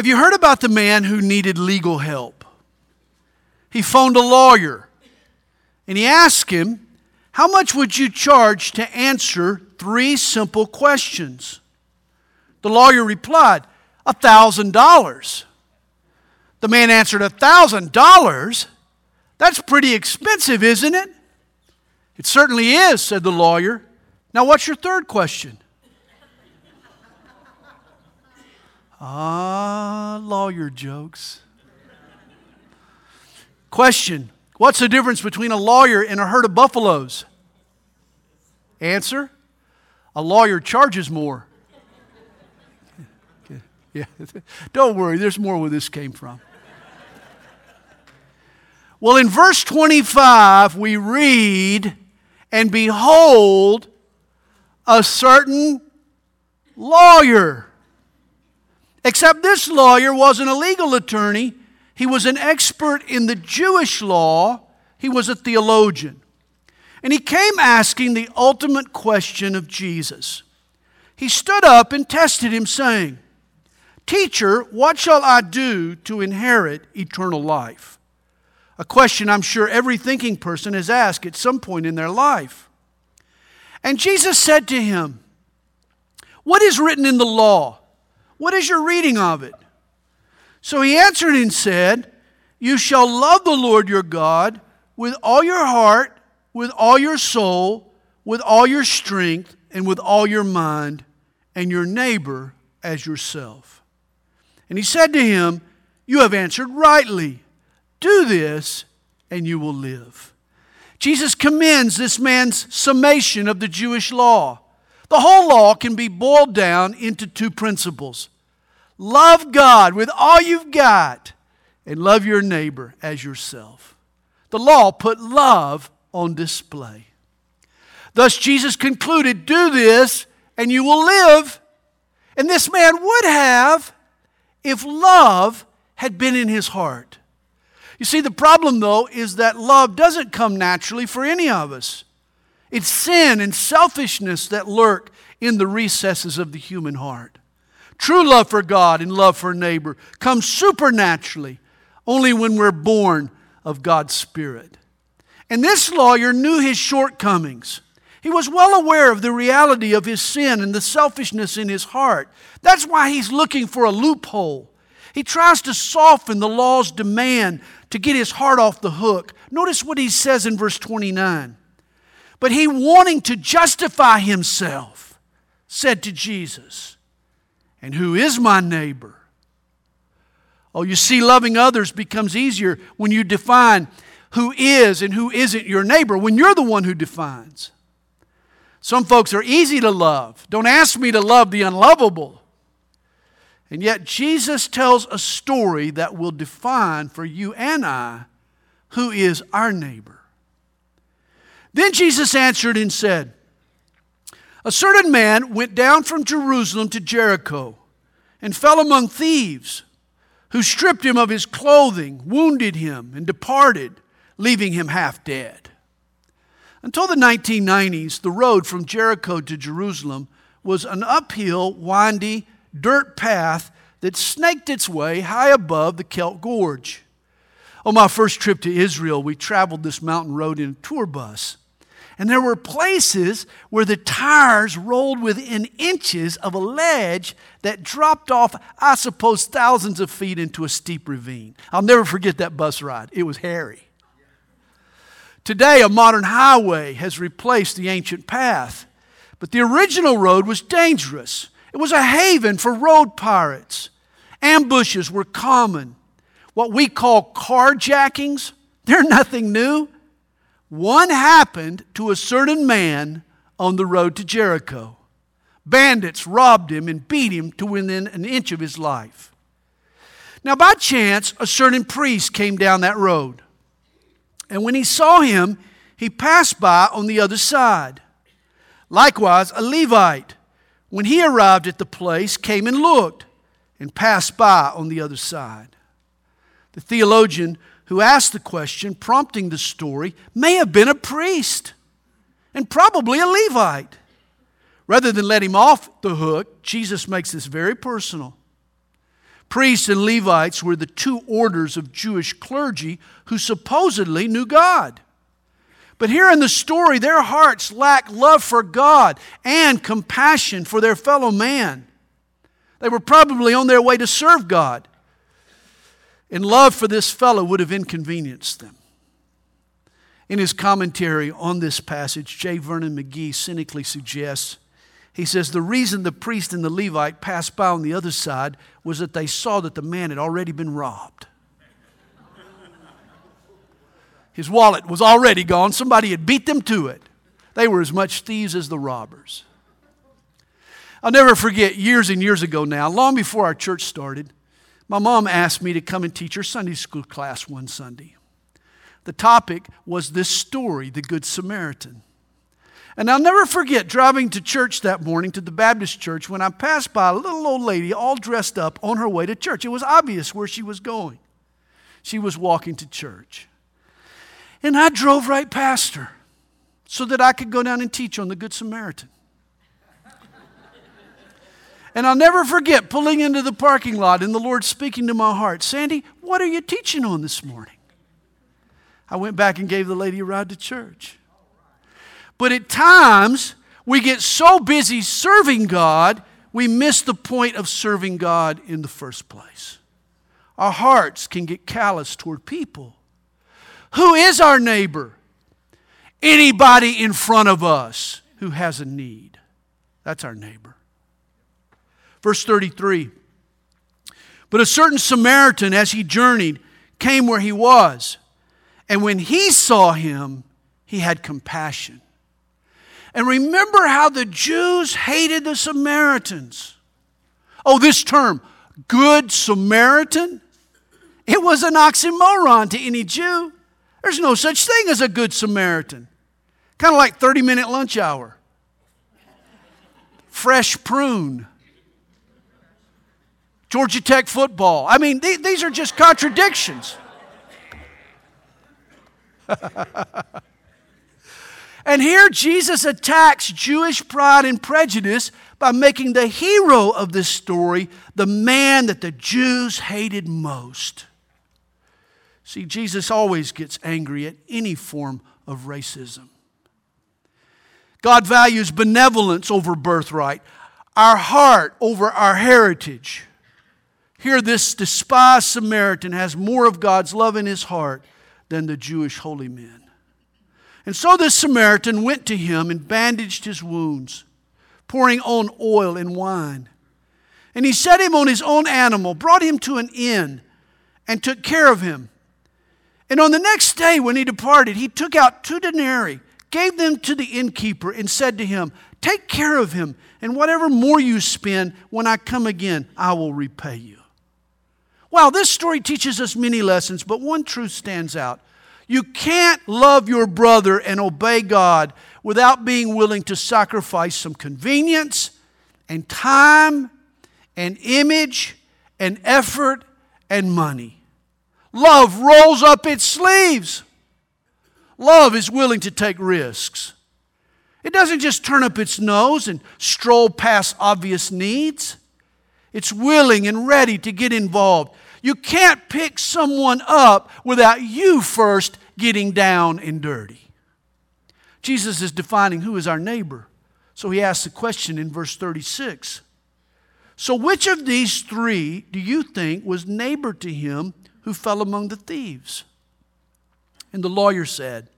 Have you heard about the man who needed legal help? He phoned a lawyer and he asked him, How much would you charge to answer three simple questions? The lawyer replied, A thousand dollars. The man answered, A thousand dollars? That's pretty expensive, isn't it? It certainly is, said the lawyer. Now, what's your third question? Ah, lawyer jokes. Question What's the difference between a lawyer and a herd of buffaloes? Answer A lawyer charges more. Yeah, don't worry, there's more where this came from. Well, in verse 25, we read, And behold, a certain lawyer. Except this lawyer wasn't a legal attorney, he was an expert in the Jewish law, he was a theologian. And he came asking the ultimate question of Jesus. He stood up and tested him, saying, Teacher, what shall I do to inherit eternal life? A question I'm sure every thinking person has asked at some point in their life. And Jesus said to him, What is written in the law? What is your reading of it? So he answered and said, You shall love the Lord your God with all your heart, with all your soul, with all your strength, and with all your mind, and your neighbor as yourself. And he said to him, You have answered rightly. Do this, and you will live. Jesus commends this man's summation of the Jewish law. The whole law can be boiled down into two principles love God with all you've got, and love your neighbor as yourself. The law put love on display. Thus, Jesus concluded, Do this, and you will live. And this man would have if love had been in his heart. You see, the problem, though, is that love doesn't come naturally for any of us. It's sin and selfishness that lurk in the recesses of the human heart. True love for God and love for neighbor comes supernaturally only when we're born of God's Spirit. And this lawyer knew his shortcomings. He was well aware of the reality of his sin and the selfishness in his heart. That's why he's looking for a loophole. He tries to soften the law's demand to get his heart off the hook. Notice what he says in verse 29. But he, wanting to justify himself, said to Jesus, And who is my neighbor? Oh, you see, loving others becomes easier when you define who is and who isn't your neighbor, when you're the one who defines. Some folks are easy to love. Don't ask me to love the unlovable. And yet, Jesus tells a story that will define for you and I who is our neighbor. Then Jesus answered and said, A certain man went down from Jerusalem to Jericho and fell among thieves, who stripped him of his clothing, wounded him, and departed, leaving him half dead. Until the 1990s, the road from Jericho to Jerusalem was an uphill, windy, dirt path that snaked its way high above the Kelt Gorge. On my first trip to Israel, we traveled this mountain road in a tour bus. And there were places where the tires rolled within inches of a ledge that dropped off, I suppose, thousands of feet into a steep ravine. I'll never forget that bus ride. It was hairy. Today, a modern highway has replaced the ancient path, but the original road was dangerous. It was a haven for road pirates. Ambushes were common. What we call carjackings, they're nothing new. One happened to a certain man on the road to Jericho. Bandits robbed him and beat him to within an inch of his life. Now, by chance, a certain priest came down that road. And when he saw him, he passed by on the other side. Likewise, a Levite when he arrived at the place, came and looked and passed by on the other side. The theologian who asked the question, prompting the story, may have been a priest and probably a Levite. Rather than let him off the hook, Jesus makes this very personal. Priests and Levites were the two orders of Jewish clergy who supposedly knew God. But here in the story, their hearts lack love for God and compassion for their fellow man. They were probably on their way to serve God. And love for this fellow would have inconvenienced them. In his commentary on this passage, J. Vernon McGee cynically suggests he says the reason the priest and the Levite passed by on the other side was that they saw that the man had already been robbed. His wallet was already gone. Somebody had beat them to it. They were as much thieves as the robbers. I'll never forget years and years ago now, long before our church started, my mom asked me to come and teach her Sunday school class one Sunday. The topic was this story, the Good Samaritan. And I'll never forget driving to church that morning, to the Baptist church, when I passed by a little old lady all dressed up on her way to church. It was obvious where she was going. She was walking to church. And I drove right past her so that I could go down and teach on the Good Samaritan. And I'll never forget pulling into the parking lot and the Lord speaking to my heart Sandy, what are you teaching on this morning? I went back and gave the lady a ride to church. But at times, we get so busy serving God, we miss the point of serving God in the first place. Our hearts can get callous toward people. Who is our neighbor? Anybody in front of us who has a need. That's our neighbor. Verse 33 But a certain Samaritan, as he journeyed, came where he was. And when he saw him, he had compassion. And remember how the Jews hated the Samaritans. Oh, this term, good Samaritan, it was an oxymoron to any Jew. There's no such thing as a good Samaritan. Kind of like 30 minute lunch hour, fresh prune. Georgia Tech football. I mean, these are just contradictions. and here Jesus attacks Jewish pride and prejudice by making the hero of this story the man that the Jews hated most. See, Jesus always gets angry at any form of racism. God values benevolence over birthright, our heart over our heritage. Here, this despised Samaritan has more of God's love in his heart than the Jewish holy men. And so this Samaritan went to him and bandaged his wounds, pouring on oil and wine. And he set him on his own animal, brought him to an inn, and took care of him. And on the next day, when he departed, he took out two denarii, gave them to the innkeeper, and said to him, Take care of him, and whatever more you spend, when I come again, I will repay you. Well, this story teaches us many lessons, but one truth stands out. You can't love your brother and obey God without being willing to sacrifice some convenience and time and image and effort and money. Love rolls up its sleeves. Love is willing to take risks. It doesn't just turn up its nose and stroll past obvious needs. It's willing and ready to get involved. You can't pick someone up without you first getting down and dirty. Jesus is defining who is our neighbor. So he asks the question in verse 36. So, which of these three do you think was neighbor to him who fell among the thieves? And the lawyer said,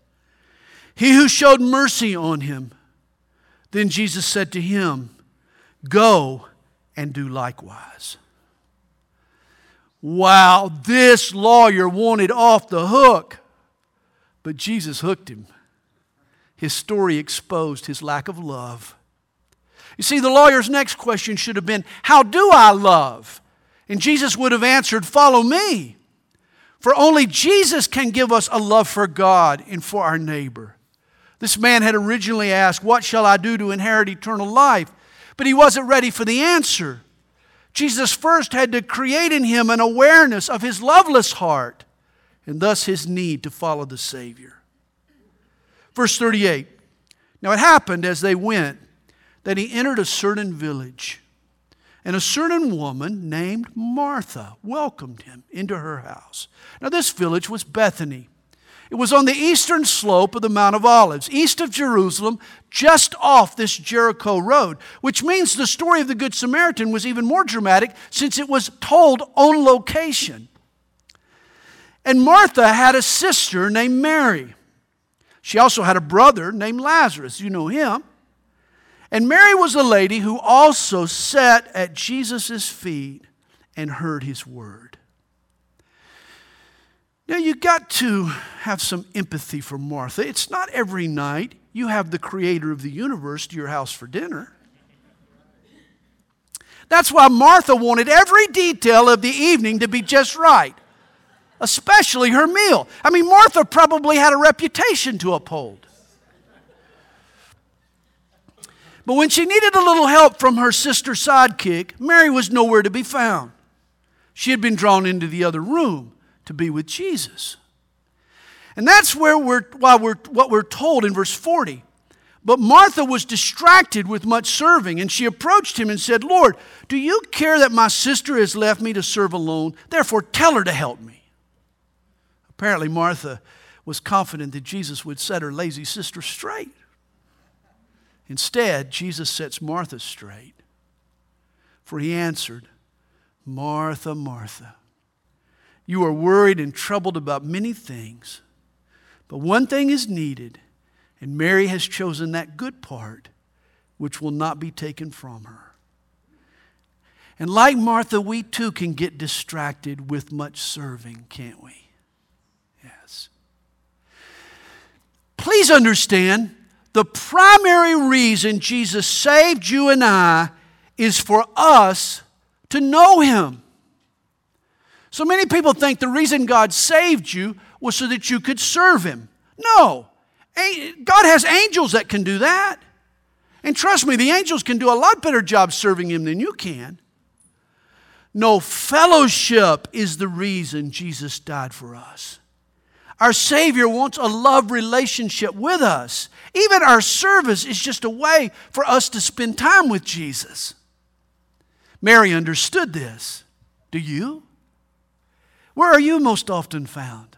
He who showed mercy on him. Then Jesus said to him, Go and do likewise. Wow, this lawyer wanted off the hook, but Jesus hooked him. His story exposed his lack of love. You see, the lawyer's next question should have been, How do I love? And Jesus would have answered, Follow me. For only Jesus can give us a love for God and for our neighbor. This man had originally asked, What shall I do to inherit eternal life? But he wasn't ready for the answer. Jesus first had to create in him an awareness of his loveless heart and thus his need to follow the Savior. Verse 38 Now it happened as they went that he entered a certain village. and a certain woman named Martha welcomed him into her house. Now, this village was Bethany. It was on the eastern slope of the Mount of Olives, east of Jerusalem, just off this Jericho road, which means the story of the Good Samaritan was even more dramatic since it was told on location. And Martha had a sister named Mary. She also had a brother named Lazarus. You know him. And Mary was a lady who also sat at Jesus' feet and heard his word. Now, you got to have some empathy for Martha. It's not every night you have the creator of the universe to your house for dinner. That's why Martha wanted every detail of the evening to be just right, especially her meal. I mean, Martha probably had a reputation to uphold. But when she needed a little help from her sister sidekick, Mary was nowhere to be found. She had been drawn into the other room to be with Jesus. And that's where we're, why we're, what we're told in verse 40. But Martha was distracted with much serving, and she approached him and said, Lord, do you care that my sister has left me to serve alone? Therefore, tell her to help me. Apparently, Martha was confident that Jesus would set her lazy sister straight. Instead, Jesus sets Martha straight. For he answered, Martha, Martha, you are worried and troubled about many things, but one thing is needed, and Mary has chosen that good part which will not be taken from her. And like Martha, we too can get distracted with much serving, can't we? Yes. Please understand the primary reason Jesus saved you and I is for us to know Him. So many people think the reason God saved you was so that you could serve Him. No. God has angels that can do that. And trust me, the angels can do a lot better job serving Him than you can. No, fellowship is the reason Jesus died for us. Our Savior wants a love relationship with us. Even our service is just a way for us to spend time with Jesus. Mary understood this. Do you? Where are you most often found?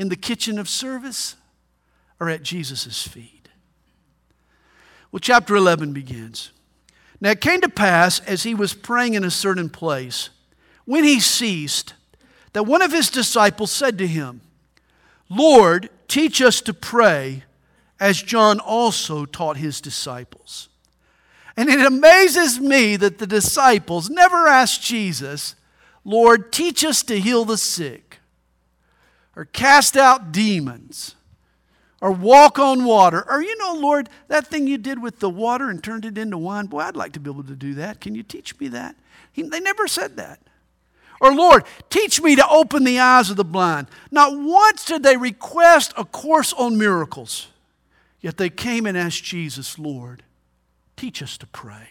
In the kitchen of service or at Jesus' feet? Well, chapter 11 begins. Now it came to pass as he was praying in a certain place, when he ceased, that one of his disciples said to him, Lord, teach us to pray as John also taught his disciples. And it amazes me that the disciples never asked Jesus, Lord, teach us to heal the sick, or cast out demons, or walk on water, or, you know, Lord, that thing you did with the water and turned it into wine, boy, I'd like to be able to do that. Can you teach me that? He, they never said that. Or, Lord, teach me to open the eyes of the blind. Not once did they request a course on miracles. Yet they came and asked Jesus, Lord, teach us to pray.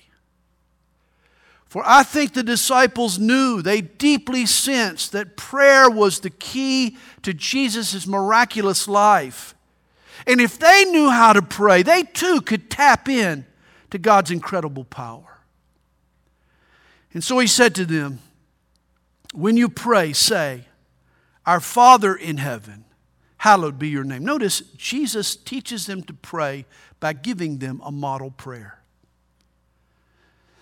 For I think the disciples knew, they deeply sensed that prayer was the key to Jesus' miraculous life. And if they knew how to pray, they too could tap in to God's incredible power. And so he said to them, When you pray, say, Our Father in heaven hallowed be your name. Notice Jesus teaches them to pray by giving them a model prayer.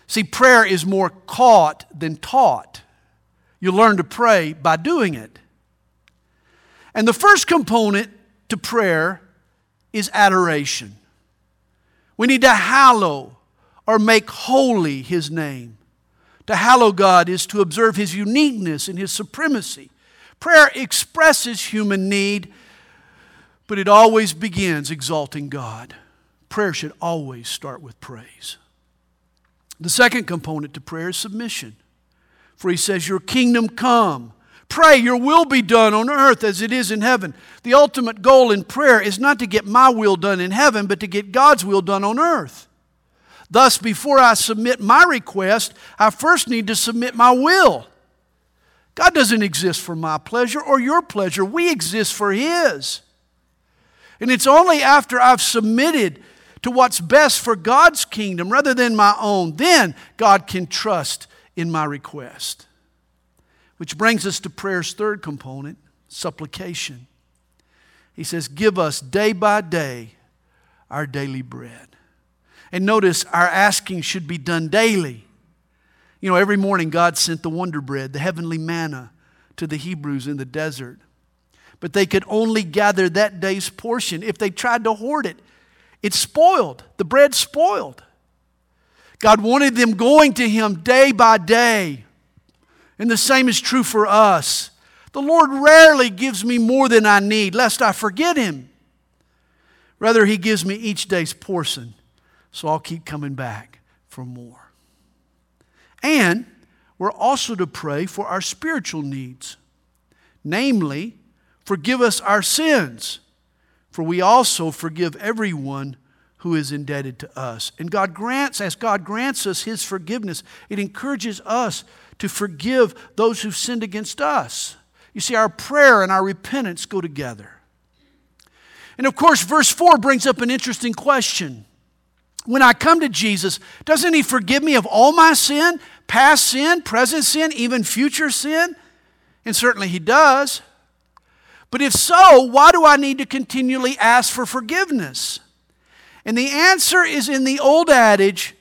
See, prayer is more caught than taught. You learn to pray by doing it. And the first component to prayer is adoration. We need to hallow or make holy his name. To hallow God is to observe his uniqueness and his supremacy. Prayer expresses human need but it always begins exalting God. Prayer should always start with praise. The second component to prayer is submission. For he says, Your kingdom come. Pray, your will be done on earth as it is in heaven. The ultimate goal in prayer is not to get my will done in heaven, but to get God's will done on earth. Thus, before I submit my request, I first need to submit my will. God doesn't exist for my pleasure or your pleasure, we exist for His. And it's only after I've submitted to what's best for God's kingdom rather than my own, then God can trust in my request. Which brings us to prayer's third component supplication. He says, Give us day by day our daily bread. And notice our asking should be done daily. You know, every morning God sent the wonder bread, the heavenly manna, to the Hebrews in the desert. But they could only gather that day's portion. If they tried to hoard it, it spoiled. The bread spoiled. God wanted them going to Him day by day. And the same is true for us. The Lord rarely gives me more than I need, lest I forget Him. Rather, He gives me each day's portion, so I'll keep coming back for more. And we're also to pray for our spiritual needs, namely, forgive us our sins, for we also forgive everyone who is indebted to us. And God grants, as God grants us His forgiveness, it encourages us to forgive those who've sinned against us. You see, our prayer and our repentance go together. And of course, verse 4 brings up an interesting question. When I come to Jesus, doesn't He forgive me of all my sin, past sin, present sin, even future sin? And certainly He does. But if so, why do I need to continually ask for forgiveness? And the answer is in the old adage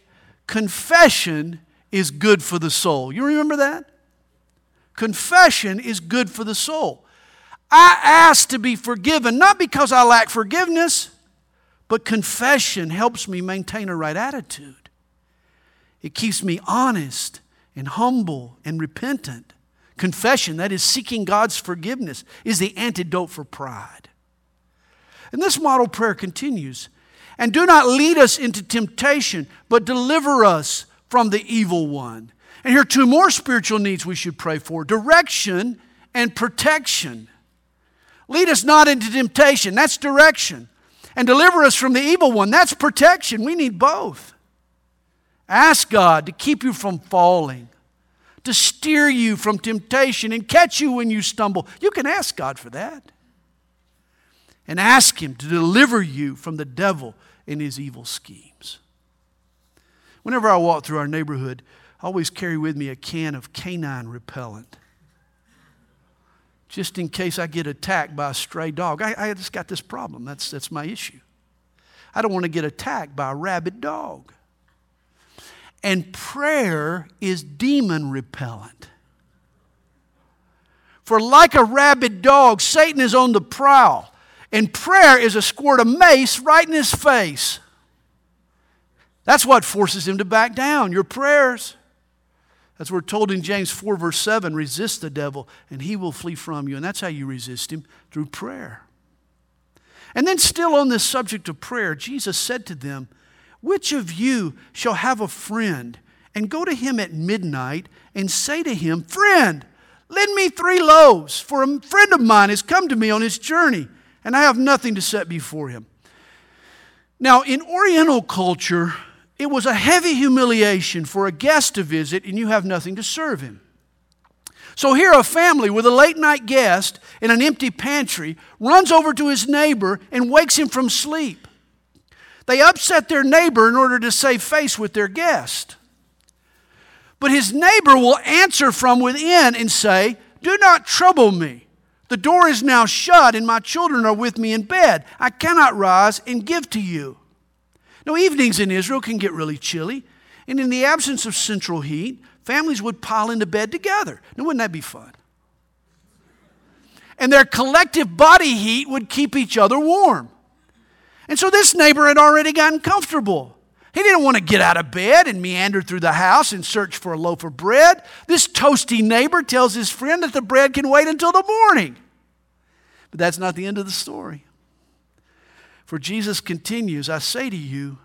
confession is good for the soul. You remember that? Confession is good for the soul. I ask to be forgiven, not because I lack forgiveness, but confession helps me maintain a right attitude. It keeps me honest and humble and repentant. Confession, that is seeking God's forgiveness, is the antidote for pride. And this model prayer continues and do not lead us into temptation, but deliver us from the evil one. And here are two more spiritual needs we should pray for direction and protection. Lead us not into temptation, that's direction. And deliver us from the evil one, that's protection. We need both. Ask God to keep you from falling, to steer you from temptation and catch you when you stumble. You can ask God for that. And ask Him to deliver you from the devil and his evil schemes. Whenever I walk through our neighborhood, I always carry with me a can of canine repellent. Just in case I get attacked by a stray dog. I, I just got this problem. That's, that's my issue. I don't want to get attacked by a rabid dog. And prayer is demon repellent. For like a rabid dog, Satan is on the prowl, and prayer is a squirt of mace right in his face. That's what forces him to back down, your prayers. As we're told in James 4, verse 7 resist the devil, and he will flee from you. And that's how you resist him through prayer. And then, still on this subject of prayer, Jesus said to them, Which of you shall have a friend and go to him at midnight and say to him, Friend, lend me three loaves, for a friend of mine has come to me on his journey, and I have nothing to set before him? Now, in Oriental culture, it was a heavy humiliation for a guest to visit and you have nothing to serve him. So here, a family with a late night guest in an empty pantry runs over to his neighbor and wakes him from sleep. They upset their neighbor in order to save face with their guest. But his neighbor will answer from within and say, Do not trouble me. The door is now shut, and my children are with me in bed. I cannot rise and give to you. Now, evenings in Israel can get really chilly, and in the absence of central heat, families would pile into bed together. Now, wouldn't that be fun? And their collective body heat would keep each other warm. And so this neighbor had already gotten comfortable. He didn't want to get out of bed and meander through the house and search for a loaf of bread. This toasty neighbor tells his friend that the bread can wait until the morning. But that's not the end of the story. For Jesus continues, I say to you,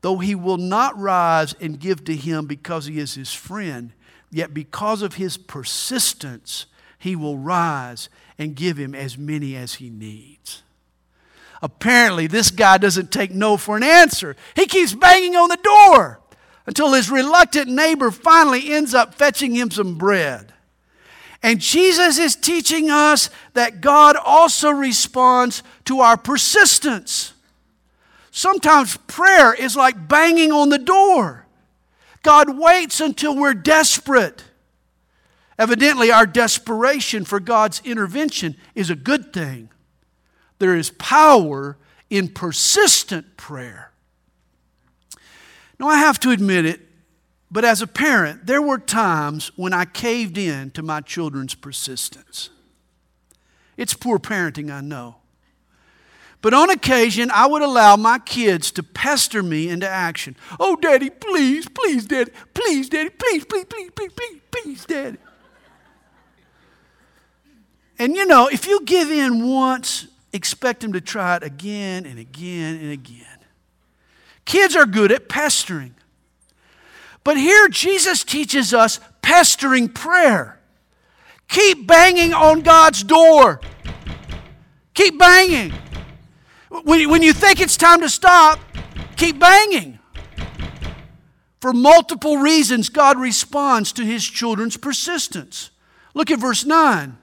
though he will not rise and give to him because he is his friend, yet because of his persistence, he will rise and give him as many as he needs. Apparently, this guy doesn't take no for an answer. He keeps banging on the door until his reluctant neighbor finally ends up fetching him some bread. And Jesus is teaching us that God also responds to our persistence. Sometimes prayer is like banging on the door. God waits until we're desperate. Evidently, our desperation for God's intervention is a good thing. There is power in persistent prayer. Now, I have to admit it, but as a parent, there were times when I caved in to my children's persistence. It's poor parenting, I know. But on occasion, I would allow my kids to pester me into action. Oh, Daddy, please, please, Daddy, please, Daddy, please, please, please, please, please, please, Daddy. And you know, if you give in once, expect them to try it again and again and again. Kids are good at pestering. But here Jesus teaches us pestering prayer. Keep banging on God's door. Keep banging. When you think it's time to stop, keep banging. For multiple reasons, God responds to his children's persistence. Look at verse 9.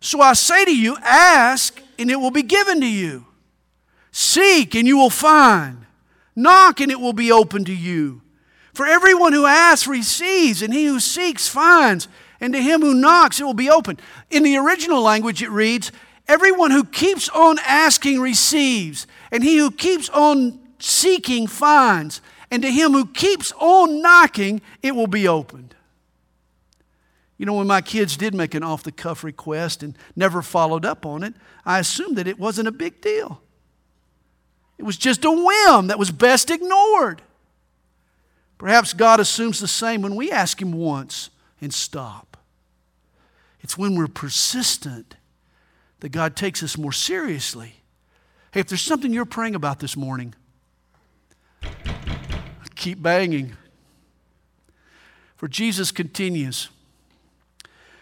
So I say to you, ask, and it will be given to you. Seek, and you will find. Knock, and it will be open to you. For everyone who asks receives, and he who seeks finds, and to him who knocks it will be open. In the original language, it reads, Everyone who keeps on asking receives, and he who keeps on seeking finds, and to him who keeps on knocking, it will be opened. You know, when my kids did make an off the cuff request and never followed up on it, I assumed that it wasn't a big deal. It was just a whim that was best ignored. Perhaps God assumes the same when we ask Him once and stop. It's when we're persistent that God takes us more seriously. Hey, if there's something you're praying about this morning, keep banging. For Jesus continues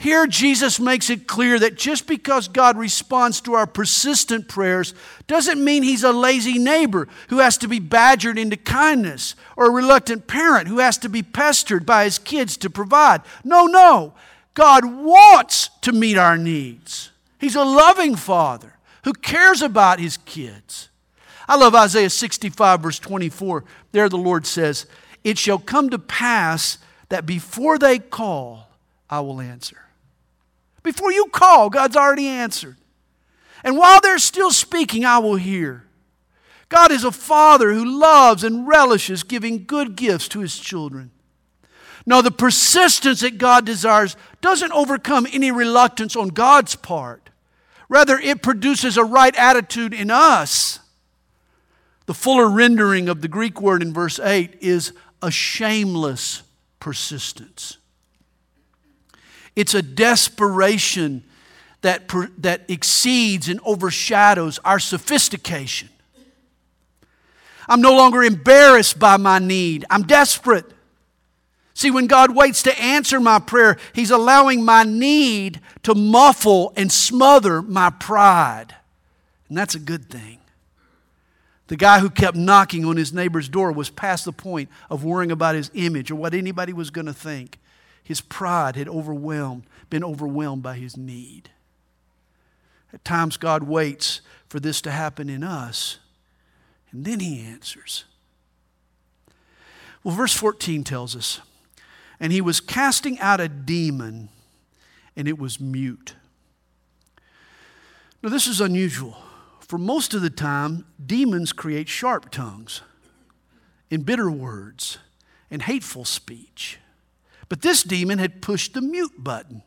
Here, Jesus makes it clear that just because God responds to our persistent prayers doesn't mean He's a lazy neighbor who has to be badgered into kindness or a reluctant parent who has to be pestered by his kids to provide. No, no. God wants to meet our needs. He's a loving Father who cares about His kids. I love Isaiah 65, verse 24. There the Lord says, It shall come to pass that before they call, I will answer. Before you call, God's already answered. And while they're still speaking, I will hear. God is a father who loves and relishes giving good gifts to his children. Now, the persistence that God desires doesn't overcome any reluctance on God's part. Rather, it produces a right attitude in us. The fuller rendering of the Greek word in verse 8 is a shameless persistence. It's a desperation that, that exceeds and overshadows our sophistication. I'm no longer embarrassed by my need. I'm desperate. See, when God waits to answer my prayer, He's allowing my need to muffle and smother my pride. And that's a good thing. The guy who kept knocking on his neighbor's door was past the point of worrying about his image or what anybody was going to think. His pride had overwhelmed, been overwhelmed by his need. At times, God waits for this to happen in us, and then he answers. Well, verse 14 tells us, and he was casting out a demon, and it was mute. Now, this is unusual. For most of the time, demons create sharp tongues and bitter words and hateful speech. But this demon had pushed the mute button.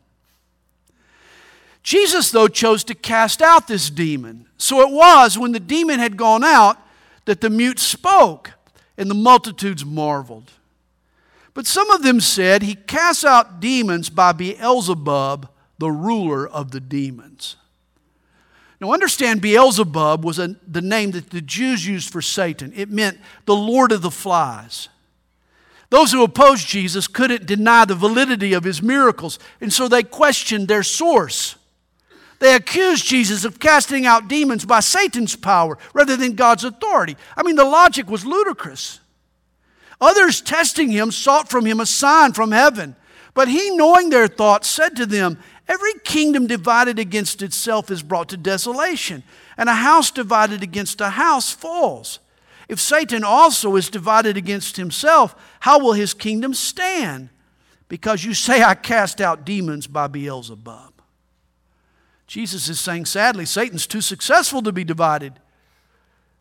Jesus, though, chose to cast out this demon. So it was when the demon had gone out that the mute spoke, and the multitudes marveled. But some of them said, He casts out demons by Beelzebub, the ruler of the demons. Now, understand Beelzebub was a, the name that the Jews used for Satan. It meant the Lord of the flies. Those who opposed Jesus couldn't deny the validity of his miracles, and so they questioned their source. They accused Jesus of casting out demons by Satan's power rather than God's authority. I mean, the logic was ludicrous. Others testing him sought from him a sign from heaven. But he, knowing their thoughts, said to them, Every kingdom divided against itself is brought to desolation, and a house divided against a house falls. If Satan also is divided against himself, how will his kingdom stand? Because you say, I cast out demons by Beelzebub. Jesus is saying, sadly, Satan's too successful to be divided.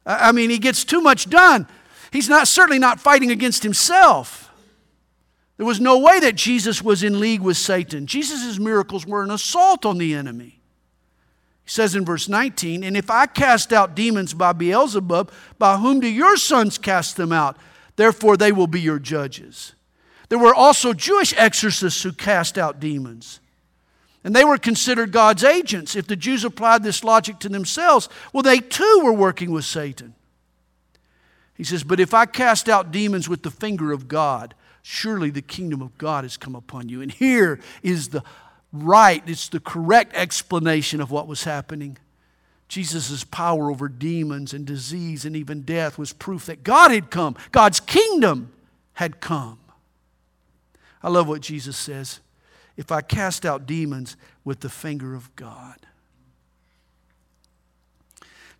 I mean, he gets too much done. He's not certainly not fighting against himself. There was no way that Jesus was in league with Satan. Jesus' miracles were an assault on the enemy. Says in verse 19, And if I cast out demons by Beelzebub, by whom do your sons cast them out? Therefore they will be your judges. There were also Jewish exorcists who cast out demons. And they were considered God's agents. If the Jews applied this logic to themselves, well, they too were working with Satan. He says, But if I cast out demons with the finger of God, surely the kingdom of God has come upon you. And here is the right, it's the correct explanation of what was happening. Jesus' power over demons and disease and even death was proof that God had come, God's kingdom had come. I love what Jesus says if I cast out demons with the finger of God.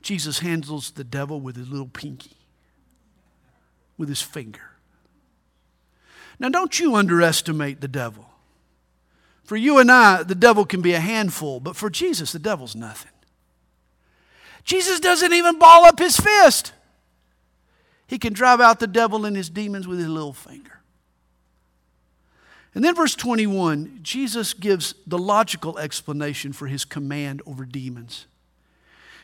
Jesus handles the devil with his little pinky, with his finger. Now, don't you underestimate the devil. For you and I, the devil can be a handful, but for Jesus, the devil's nothing. Jesus doesn't even ball up his fist. He can drive out the devil and his demons with his little finger. And then, verse 21, Jesus gives the logical explanation for his command over demons.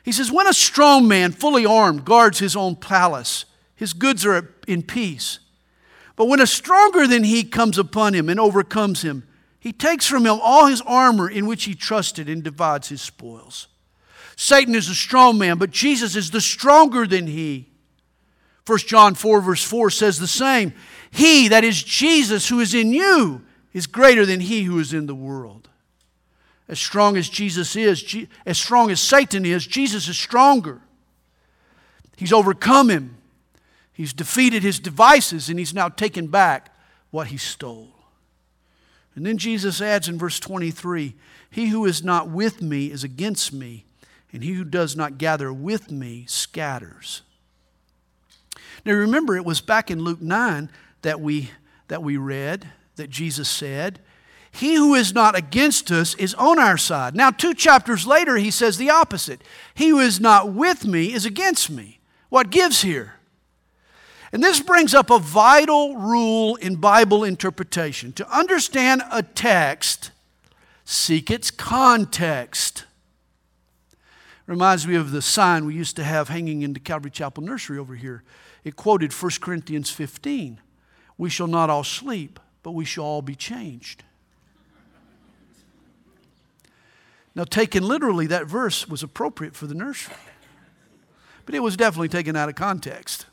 He says, When a strong man, fully armed, guards his own palace, his goods are in peace. But when a stronger than he comes upon him and overcomes him, he takes from him all his armor in which he trusted and divides his spoils. Satan is a strong man, but Jesus is the stronger than he. 1 John 4, verse 4 says the same. He, that is Jesus, who is in you, is greater than he who is in the world. As strong as Jesus is, as strong as Satan is, Jesus is stronger. He's overcome him, he's defeated his devices, and he's now taken back what he stole. And then Jesus adds in verse 23 He who is not with me is against me, and he who does not gather with me scatters. Now remember, it was back in Luke 9 that we, that we read that Jesus said, He who is not against us is on our side. Now, two chapters later, he says the opposite He who is not with me is against me. What gives here? And this brings up a vital rule in Bible interpretation. To understand a text, seek its context. Reminds me of the sign we used to have hanging in the Calvary Chapel nursery over here. It quoted 1 Corinthians 15 We shall not all sleep, but we shall all be changed. Now, taken literally, that verse was appropriate for the nursery, but it was definitely taken out of context.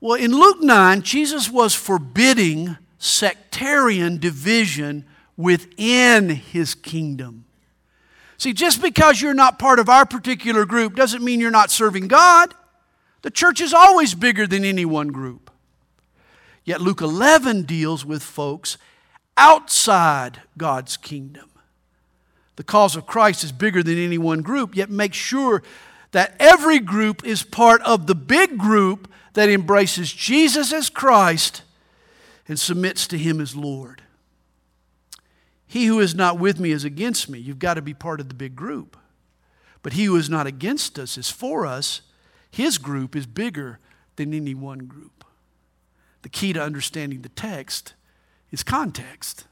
Well, in Luke 9, Jesus was forbidding sectarian division within his kingdom. See, just because you're not part of our particular group doesn't mean you're not serving God. The church is always bigger than any one group. Yet Luke 11 deals with folks outside God's kingdom. The cause of Christ is bigger than any one group, yet make sure that every group is part of the big group that embraces Jesus as Christ and submits to Him as Lord. He who is not with me is against me. You've got to be part of the big group. But he who is not against us is for us. His group is bigger than any one group. The key to understanding the text is context.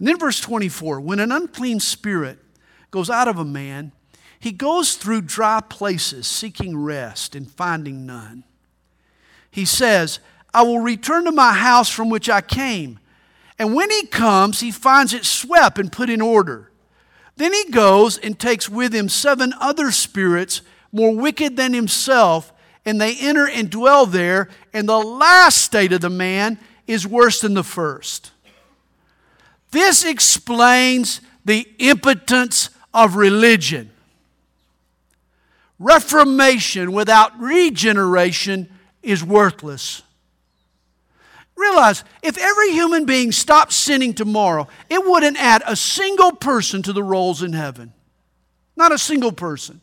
And then, verse 24 when an unclean spirit goes out of a man, he goes through dry places seeking rest and finding none. He says, I will return to my house from which I came. And when he comes, he finds it swept and put in order. Then he goes and takes with him seven other spirits more wicked than himself, and they enter and dwell there, and the last state of the man is worse than the first. This explains the impotence of religion. Reformation without regeneration is worthless. Realize if every human being stopped sinning tomorrow, it wouldn't add a single person to the rolls in heaven. Not a single person.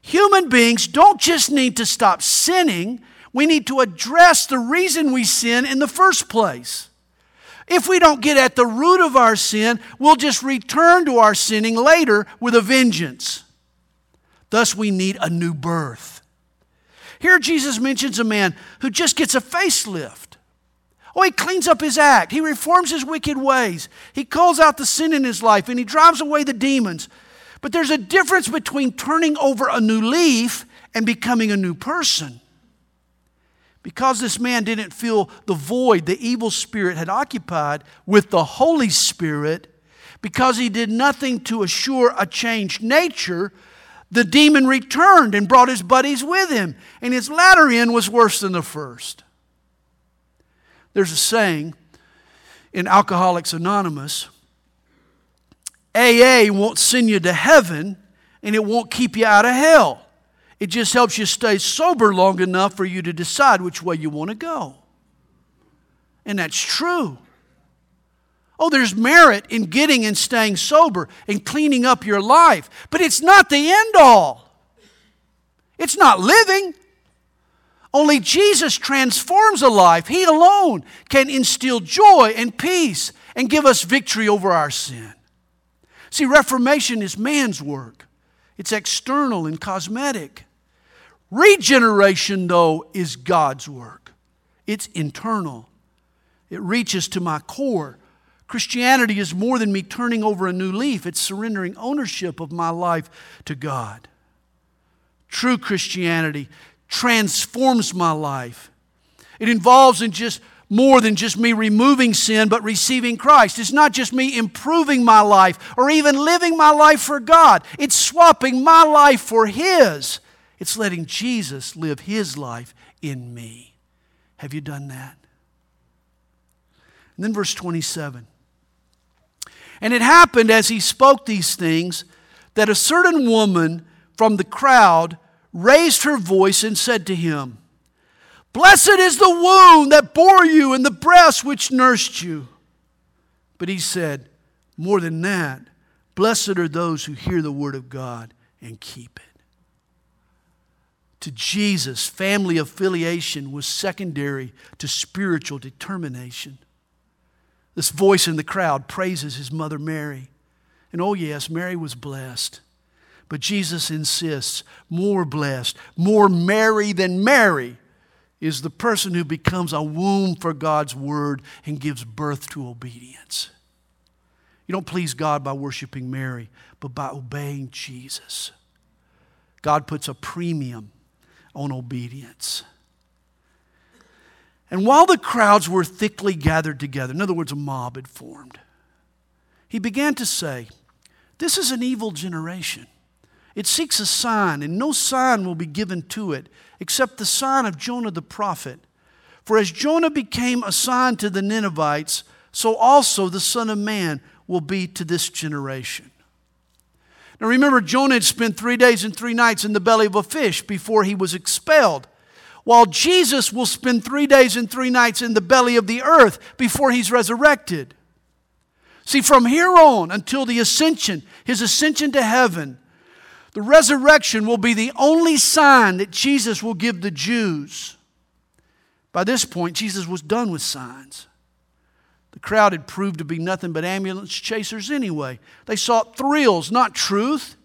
Human beings don't just need to stop sinning, we need to address the reason we sin in the first place. If we don't get at the root of our sin, we'll just return to our sinning later with a vengeance. Thus, we need a new birth. Here, Jesus mentions a man who just gets a facelift. Oh, he cleans up his act. He reforms his wicked ways. He calls out the sin in his life and he drives away the demons. But there's a difference between turning over a new leaf and becoming a new person. Because this man didn't fill the void the evil spirit had occupied with the Holy Spirit, because he did nothing to assure a changed nature, the demon returned and brought his buddies with him, and his latter end was worse than the first. There's a saying in Alcoholics Anonymous AA won't send you to heaven and it won't keep you out of hell. It just helps you stay sober long enough for you to decide which way you want to go. And that's true. Oh, there's merit in getting and staying sober and cleaning up your life, but it's not the end all. It's not living. Only Jesus transforms a life. He alone can instill joy and peace and give us victory over our sin. See, reformation is man's work, it's external and cosmetic. Regeneration, though, is God's work, it's internal, it reaches to my core. Christianity is more than me turning over a new leaf, it's surrendering ownership of my life to God. True Christianity transforms my life. It involves in just more than just me removing sin, but receiving Christ. It's not just me improving my life or even living my life for God. It's swapping my life for His. It's letting Jesus live His life in me. Have you done that? And then verse 27. And it happened as he spoke these things that a certain woman from the crowd raised her voice and said to him, Blessed is the womb that bore you and the breast which nursed you. But he said, More than that, blessed are those who hear the word of God and keep it. To Jesus, family affiliation was secondary to spiritual determination. This voice in the crowd praises his mother Mary. And oh, yes, Mary was blessed. But Jesus insists more blessed, more Mary than Mary is the person who becomes a womb for God's word and gives birth to obedience. You don't please God by worshiping Mary, but by obeying Jesus. God puts a premium on obedience. And while the crowds were thickly gathered together, in other words, a mob had formed, he began to say, This is an evil generation. It seeks a sign, and no sign will be given to it except the sign of Jonah the prophet. For as Jonah became a sign to the Ninevites, so also the Son of Man will be to this generation. Now remember, Jonah had spent three days and three nights in the belly of a fish before he was expelled, while Jesus will spend three days and three nights in the belly of the earth before he's resurrected. See, from here on until the ascension, his ascension to heaven, the resurrection will be the only sign that Jesus will give the Jews. By this point, Jesus was done with signs. The crowd had proved to be nothing but ambulance chasers anyway. They sought thrills, not truth.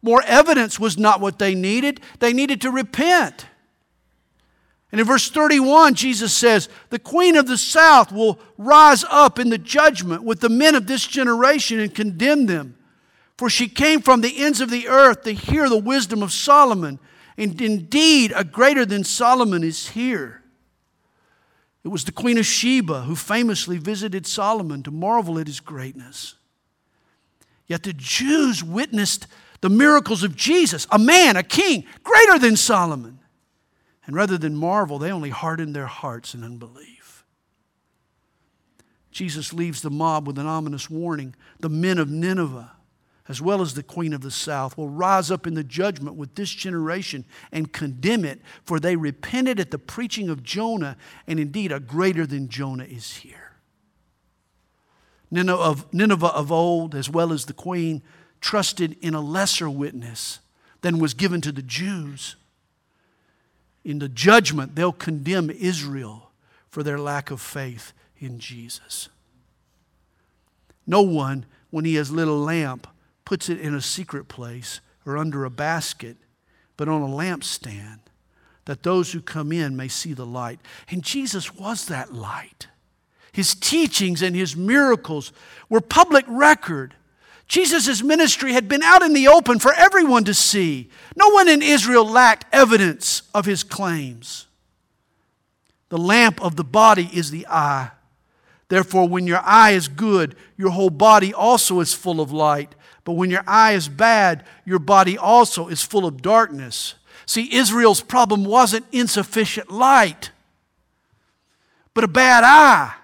More evidence was not what they needed. They needed to repent. And in verse 31, Jesus says, The queen of the south will rise up in the judgment with the men of this generation and condemn them. For she came from the ends of the earth to hear the wisdom of Solomon. And indeed, a greater than Solomon is here. It was the Queen of Sheba who famously visited Solomon to marvel at his greatness. Yet the Jews witnessed the miracles of Jesus, a man, a king, greater than Solomon. And rather than marvel, they only hardened their hearts in unbelief. Jesus leaves the mob with an ominous warning. The men of Nineveh, as well as the queen of the south, will rise up in the judgment with this generation and condemn it, for they repented at the preaching of Jonah, and indeed a greater than Jonah is here. Nineveh of, old, as well as the queen, trusted in a lesser witness than was given to the Jews in the judgment, they'll condemn Israel for their lack of faith in Jesus. No one, when he has lit a lamp, puts it in a secret place or under a basket, but on a lampstand, that those who come in may see the light. And Jesus was that light. His teachings and his miracles were public record. Jesus' ministry had been out in the open for everyone to see. No one in Israel lacked evidence of his claims. The lamp of the body is the eye. Therefore, when your eye is good, your whole body also is full of light. But when your eye is bad, your body also is full of darkness. See, Israel's problem wasn't insufficient light, but a bad eye.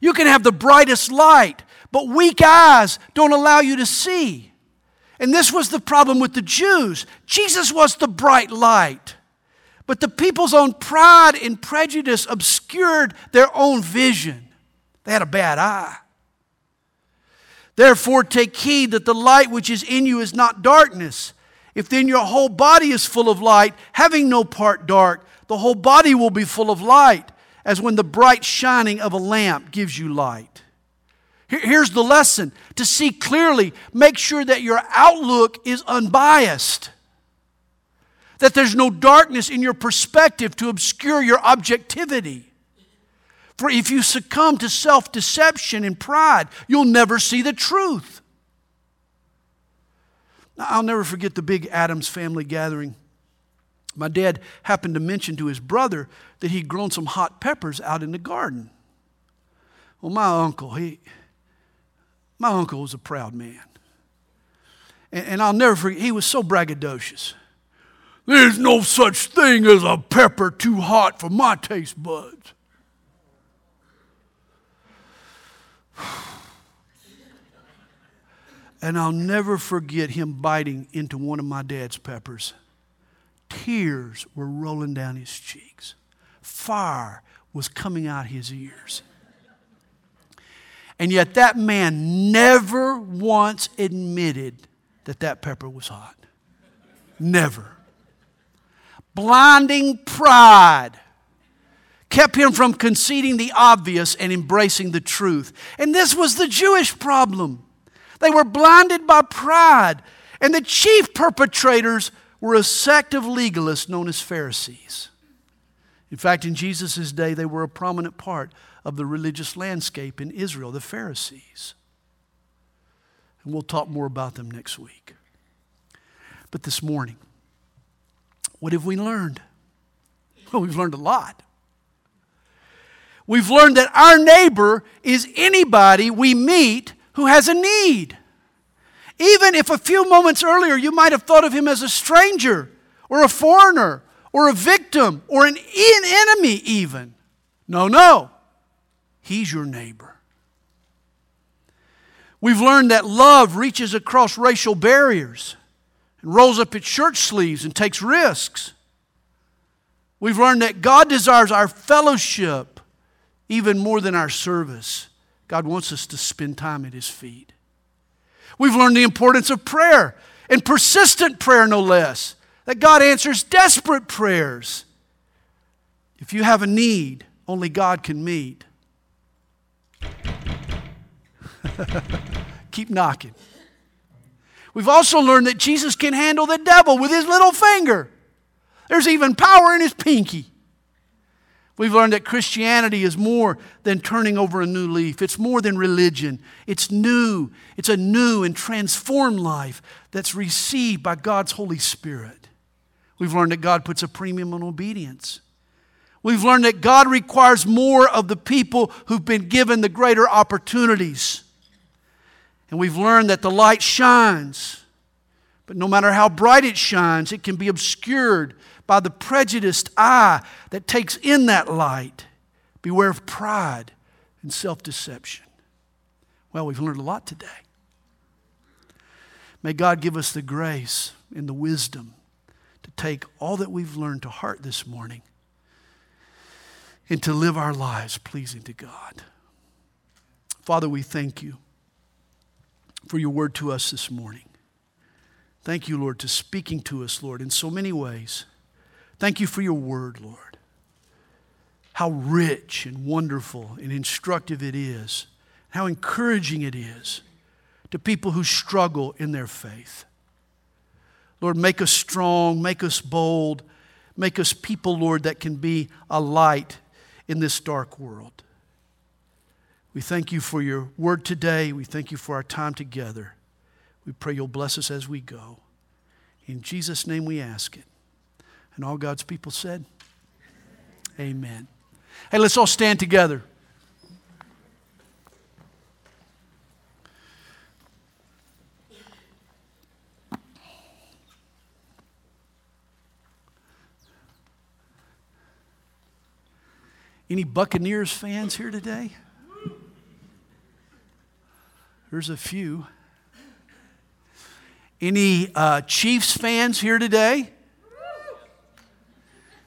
You can have the brightest light, but weak eyes don't allow you to see. And this was the problem with the Jews. Jesus was the bright light. But the people's own pride and prejudice obscured their own vision. They had a bad eye. Therefore, take heed that the light which is in you is not darkness. If then your whole body is full of light, having no part dark, the whole body will be full of light, as when the bright shining of a lamp gives you light. Here's the lesson to see clearly, make sure that your outlook is unbiased, that there's no darkness in your perspective to obscure your objectivity. For if you succumb to self deception and pride, you'll never see the truth. I'll never forget the big Adams family gathering. My dad happened to mention to his brother that he'd grown some hot peppers out in the garden. Well, my uncle, he, my uncle was a proud man. And, and I'll never forget, he was so braggadocious. There's no such thing as a pepper too hot for my taste buds. And I'll never forget him biting into one of my dad's peppers. Tears were rolling down his cheeks. Fire was coming out his ears. And yet, that man never once admitted that that pepper was hot. Never. Blinding pride kept him from conceding the obvious and embracing the truth. And this was the Jewish problem. They were blinded by pride, and the chief perpetrators were a sect of legalists known as Pharisees. In fact, in Jesus' day, they were a prominent part of the religious landscape in Israel, the Pharisees. And we'll talk more about them next week. But this morning, what have we learned? Well, we've learned a lot. We've learned that our neighbor is anybody we meet who has a need. Even if a few moments earlier you might have thought of him as a stranger or a foreigner or a victim or an enemy, even. No, no. He's your neighbor. We've learned that love reaches across racial barriers and rolls up its shirt sleeves and takes risks. We've learned that God desires our fellowship even more than our service. God wants us to spend time at His feet. We've learned the importance of prayer and persistent prayer, no less. That God answers desperate prayers. If you have a need, only God can meet. Keep knocking. We've also learned that Jesus can handle the devil with his little finger. There's even power in his pinky. We've learned that Christianity is more than turning over a new leaf. It's more than religion. It's new. It's a new and transformed life that's received by God's Holy Spirit. We've learned that God puts a premium on obedience. We've learned that God requires more of the people who've been given the greater opportunities. And we've learned that the light shines, But no matter how bright it shines, it can be obscured by the prejudiced eye that takes in that light. Beware of pride and self deception. Well, we've learned a lot today. May God give us the grace and the wisdom to take all that we've learned to heart this morning and to live our lives pleasing to God. Father, we thank you for your word to us this morning. Thank you, Lord, to speaking to us, Lord, in so many ways. Thank you for your word, Lord. How rich and wonderful and instructive it is, how encouraging it is to people who struggle in their faith. Lord, make us strong, make us bold, make us people, Lord, that can be a light in this dark world. We thank you for your word today. We thank you for our time together. We pray you'll bless us as we go. In Jesus' name we ask it. And all God's people said, Amen. Hey, let's all stand together. Any Buccaneers fans here today? There's a few. Any uh, Chiefs fans here today?